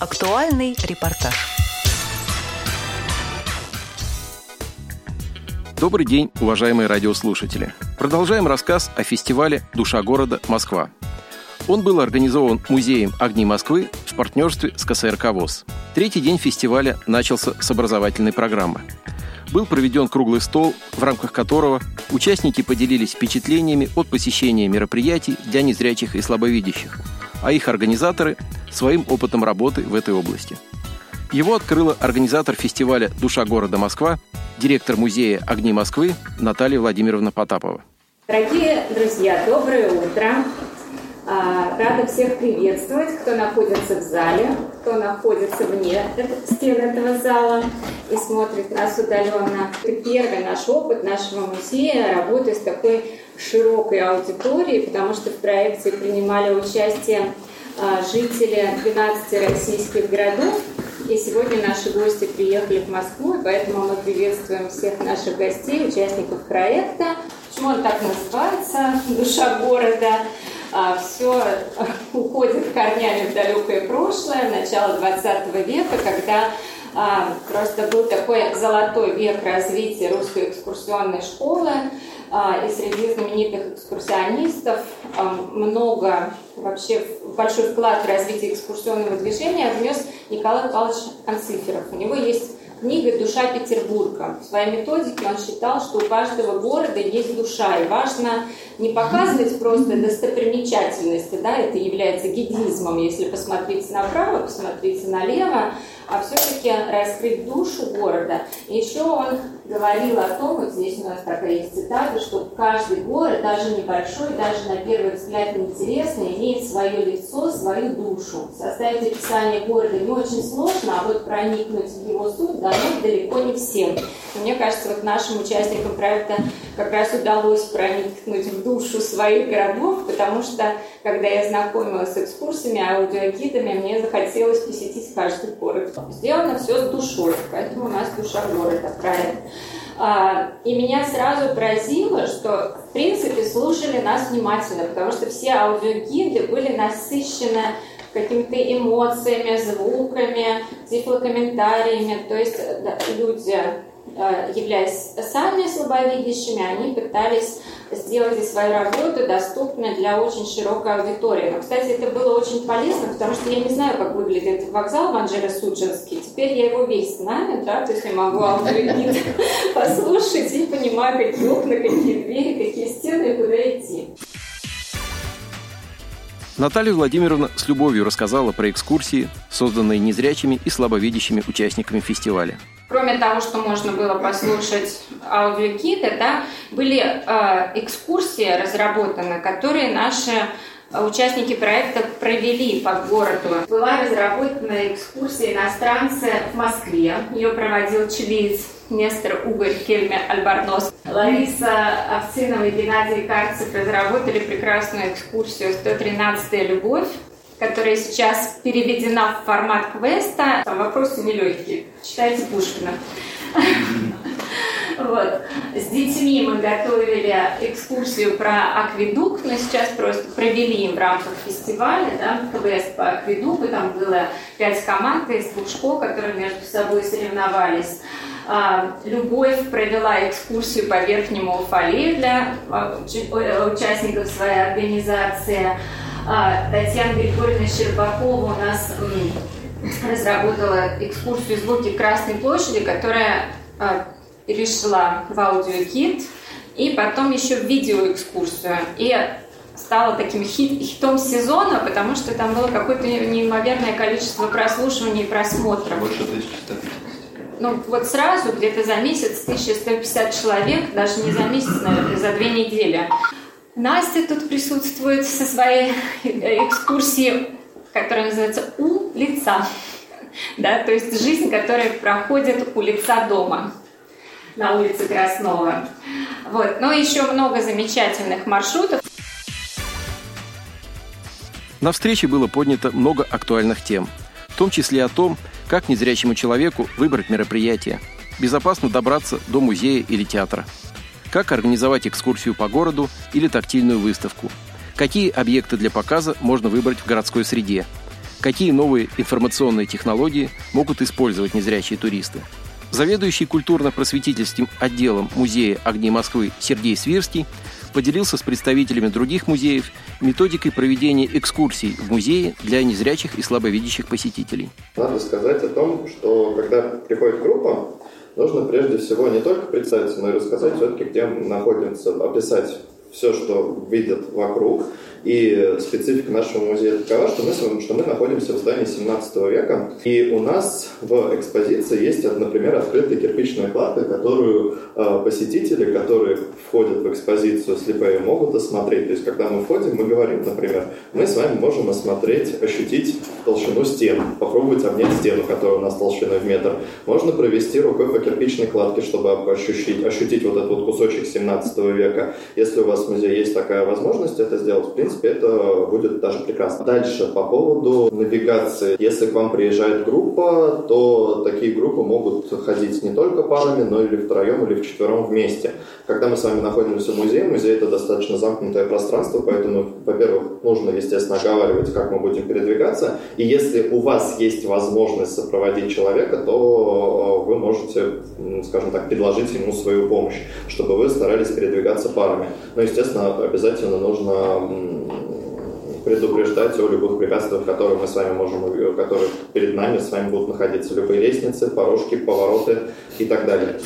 Актуальный репортаж. Добрый день, уважаемые радиослушатели. Продолжаем рассказ о фестивале «Душа города. Москва». Он был организован Музеем «Огни Москвы» в партнерстве с КСРК ВОЗ. Третий день фестиваля начался с образовательной программы. Был проведен круглый стол, в рамках которого участники поделились впечатлениями от посещения мероприятий для незрячих и слабовидящих, а их организаторы – своим опытом работы в этой области. Его открыла организатор фестиваля «Душа города Москва», директор музея «Огни Москвы» Наталья Владимировна Потапова. Дорогие друзья, доброе утро! А, рада всех приветствовать, кто находится в зале, кто находится вне стен этого зала и смотрит нас удаленно. Это первый наш опыт нашего музея работы с такой широкой аудиторией, потому что в проекте принимали участие жители 12 российских городов. И сегодня наши гости приехали в Москву, и поэтому мы приветствуем всех наших гостей, участников проекта. Почему он так называется «Душа города»? А, все уходит корнями в далекое прошлое, начало 20 века, когда а, просто был такой золотой век развития русской экскурсионной школы, а, и среди знаменитых экскурсионистов много, вообще большой вклад в развитие экскурсионного движения внес Николай Павлович Анциферов. У него есть книга «Душа Петербурга». В своей методике он считал, что у каждого города есть душа, и важно не показывать просто достопримечательности, да, это является гидизмом, если посмотреть направо, посмотреть налево, а все-таки раскрыть душу города. И еще он говорил о том, вот здесь у нас такая есть цитата, что каждый город, даже небольшой, даже на первый взгляд интересный, имеет свое лицо, свою душу. Составить описание города не очень сложно, а вот проникнуть в его суть дано далеко не всем. Мне кажется, вот нашим участникам проекта как раз удалось проникнуть в душу своих городов, потому что, когда я знакомилась с экскурсиями, аудиогидами, мне захотелось посетить каждый город. Сделано все с душой, поэтому у нас душа города проект. А, и меня сразу поразило, что, в принципе, слушали нас внимательно, потому что все аудиогиды были насыщены какими-то эмоциями, звуками, тифлокомментариями. То есть да, люди Э, являясь сами слабовидящими, они пытались сделать свою работу доступной для очень широкой аудитории. Но, кстати, это было очень полезно, потому что я не знаю, как выглядит вокзал Манжеро Суджинский. Теперь я его весь знаю, да, то есть я могу послушать и понимаю, какие окна, какие двери, какие стены, куда идти. Наталья Владимировна с любовью рассказала про экскурсии, созданные незрячими и слабовидящими участниками фестиваля. Кроме того, что можно было послушать аудиогиды, да, были э, экскурсии разработаны, которые наши участники проекта провели по городу. Была разработана экскурсия иностранцы в Москве. Ее проводил чилиец Нестор Угорь Кельме Альбарнос. Лариса Овцинова и Геннадий Карцев разработали прекрасную экскурсию «113-я любовь», которая сейчас переведена в формат квеста. Там вопросы нелегкие. Читайте Пушкина. Вот. С детьми мы готовили экскурсию про акведук, но сейчас просто провели им в рамках фестиваля, да, КВС по акведуку. Там было пять команд из двух школ, которые между собой соревновались. А, Любовь провела экскурсию по Верхнему Уфалею для а, участников своей организации. А, Татьяна Григорьевна Щербакова у нас разработала экскурсию «Звуки Красной площади», которая перешла в аудиогид, и потом еще в видеоэкскурсию. И стала таким хит, хитом сезона, потому что там было какое-то неимоверное количество прослушиваний и просмотров. Больше тысячи Ну, вот сразу, где-то за месяц, 1150 человек, даже не за месяц, наверное, за две недели. Настя тут присутствует со своей экскурсией, которая называется «У лица». Да, то есть жизнь, которая проходит у лица дома на улице Краснова. Вот. Но еще много замечательных маршрутов. На встрече было поднято много актуальных тем, в том числе о том, как незрячему человеку выбрать мероприятие, безопасно добраться до музея или театра, как организовать экскурсию по городу или тактильную выставку, какие объекты для показа можно выбрать в городской среде, какие новые информационные технологии могут использовать незрячие туристы. Заведующий культурно-просветительским отделом Музея огней Москвы Сергей Свирский поделился с представителями других музеев методикой проведения экскурсий в музее для незрячих и слабовидящих посетителей. Надо сказать о том, что когда приходит группа, нужно прежде всего не только представиться, но и рассказать все-таки, где мы находимся, описать все, что видят вокруг, и специфика нашего музея такова, что мы, что мы находимся в здании 17 века, и у нас в экспозиции есть, например, открытая кирпичная кладка, которую э, посетители, которые входят в экспозицию слепые, могут осмотреть. То есть, когда мы входим, мы говорим, например, мы с вами можем осмотреть, ощутить толщину стен, попробовать обнять стену, которая у нас толщиной в метр. Можно провести рукой по кирпичной кладке, чтобы ощутить, ощутить вот этот вот кусочек 17 века. Если у вас в музее есть такая возможность это сделать, в принципе, принципе, это будет даже прекрасно. Дальше, по поводу навигации. Если к вам приезжает группа, то такие группы могут ходить не только парами, но или втроем, или вчетвером вместе. Когда мы с вами находимся в музее, музей это достаточно замкнутое пространство, поэтому, во-первых, нужно, естественно, оговаривать, как мы будем передвигаться. И если у вас есть возможность сопроводить человека, то вы можете, скажем так, предложить ему свою помощь, чтобы вы старались передвигаться парами. Но, естественно, обязательно нужно предупреждать о любых препятствиях, которые мы с вами можем, которые перед нами с вами будут находиться. Любые лестницы, порожки, повороты и так далее.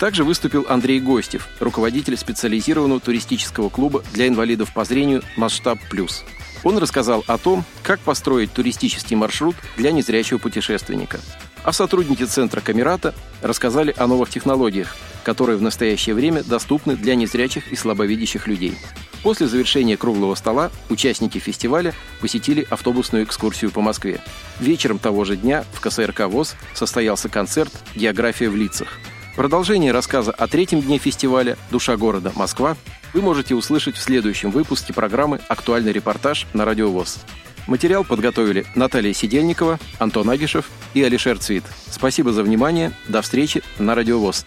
Также выступил Андрей Гостев, руководитель специализированного туристического клуба для инвалидов по зрению «Масштаб Плюс». Он рассказал о том, как построить туристический маршрут для незрячего путешественника. А сотрудники Центра Камерата рассказали о новых технологиях, которые в настоящее время доступны для незрячих и слабовидящих людей. После завершения круглого стола участники фестиваля посетили автобусную экскурсию по Москве. Вечером того же дня в КСРК ВОЗ состоялся концерт «География в лицах». Продолжение рассказа о третьем дне фестиваля «Душа города. Москва» вы можете услышать в следующем выпуске программы «Актуальный репортаж» на Радио ВОЗ. Материал подготовили Наталья Сидельникова, Антон Агишев и Алишер Цвит. Спасибо за внимание. До встречи на Радио ВОЗ.